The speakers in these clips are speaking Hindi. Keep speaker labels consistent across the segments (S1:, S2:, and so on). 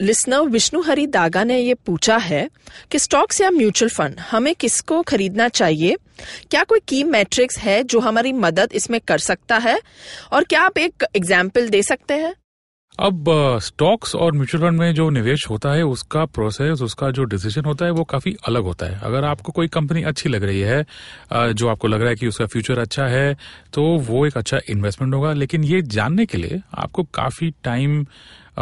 S1: लिसनर विष्णु हरि दागा ने ये पूछा है कि स्टॉक्स या म्यूचुअल फंड, हमें किसको खरीदना चाहिए? क्या कोई की मैट्रिक्स है जो हमारी मदद इसमें कर सकता है? और क्या आप एक एग्ज़ाम्पल दे सकते हैं?
S2: अब स्टॉक्स और म्यूचुअल फंड में जो निवेश होता है, उसका प्रोसेस उसका जो डिसीज़न होता है, वो काफ़ी अलग होता है। अगर आपको कोई कंपनी अच्छी लग रही है जो आपको लग रहा है कि उसका फ्यूचर अच्छा है तो वो एक अच्छा इन्वेस्टमेंट होगा। लेकिन ये जानने के लिए आपको काफ़ी टाइम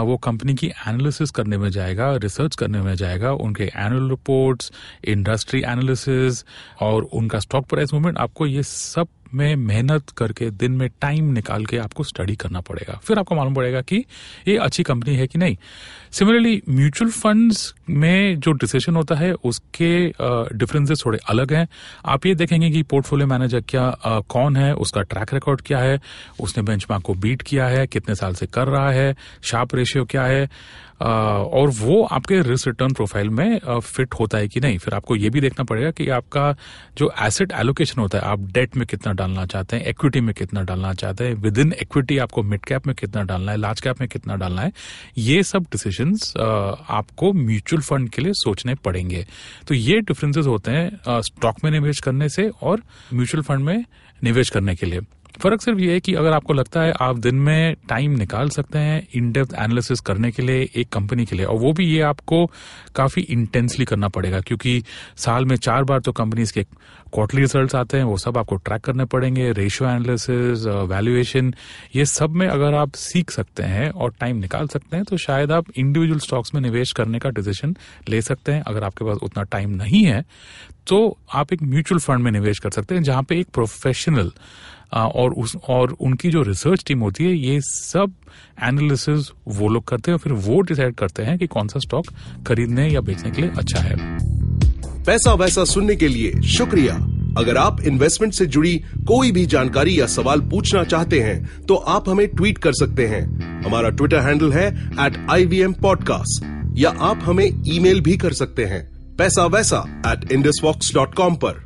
S2: वो कंपनी की एनालिसिस करने में जाएगा रिसर्च करने में जाएगा, उनके एनुअल रिपोर्ट्स इंडस्ट्री एनालिसिस और उनका स्टॉक प्राइस मूवमेंट आपको ये सब में मेहनत करके दिन में टाइम निकाल के आपको स्टडी करना पड़ेगा। फिर आपको मालूम पड़ेगा कि ये अच्छी कंपनी है कि नहीं। सिमिलरली म्यूचुअल फंड्स में जो डिसीज़न होता है उसके डिफरेंसेस थोड़े अलग हैं। आप ये देखेंगे कि पोर्टफोलियो मैनेजर क्या अ, कौन है उसका ट्रैक रिकॉर्ड क्या है उसने बेंचमार्क को बीट किया है कितने साल से कर रहा है शार्प रेशियो क्या है और वो आपके रिस्क रिटर्न प्रोफ़ाइल में फिट होता है कि नहीं। फिर आपको ये भी देखना पड़ेगा कि आपका जो एसेट एलोकेशन होता है आप डेट में कितना डालना चाहते हैं? इक्विटी में कितना डालना चाहते हैं? विद इन इक्विटी आपको मिड कैप में कितना डालना है? लार्ज कैप में कितना डालना है? ये सब डिसीज़न आपको म्यूचुअल फंड के लिए सोचने पड़ेंगे। तो ये डिफरेंसेस होते हैं स्टॉक में निवेश करने से और म्यूचुअल फंड में निवेश करने के लिए। फ़र्क सिर्फ़ ये है कि अगर आपको लगता है आप दिन में टाइम निकाल सकते हैं इन डेप्थ एनालिसिस करने के लिए एक कंपनी के लिए, और वो भी ये आपको काफ़ी इंटेंसली करना पड़ेगा, क्योंकि साल में चार बार तो कंपनीज़ के क्वार्टरली रिजल्ट्स आते हैं, वो सब आपको ट्रैक करने पड़ेंगे रेशियो एनालिसिस वैल्यूएशन ये सब में अगर आप सीख सकते हैं और टाइम निकाल सकते हैं तो शायद आप इंडिविजुअल स्टॉक्स में निवेश करने का डिसीज़न ले सकते हैं, अगर आपके पास उतना टाइम नहीं है तो आप एक म्यूचुअल फंड में निवेश कर सकते हैं, जहाँ पे एक प्रोफेशनल और उस, और उनकी जो रिसर्च टीम होती है, ये सब एनालिसिस वो लोग करते हैं और फिर वो डिसाइड करते हैं कि कौन सा स्टॉक खरीदने या बेचने के लिए अच्छा है।
S3: पैसा वैसा सुनने के लिए शुक्रिया। अगर आप इन्वेस्टमेंट से जुड़ी कोई भी जानकारी या सवाल पूछना चाहते हैं तो आप हमें ट्वीट कर सकते हैं। हमारा ट्विटर हैंडल है at I V M podcast या आप हमें ईमेल भी कर सकते हैं, पैसा वैसा एट इंडसवॉक्स डॉट कॉम पर।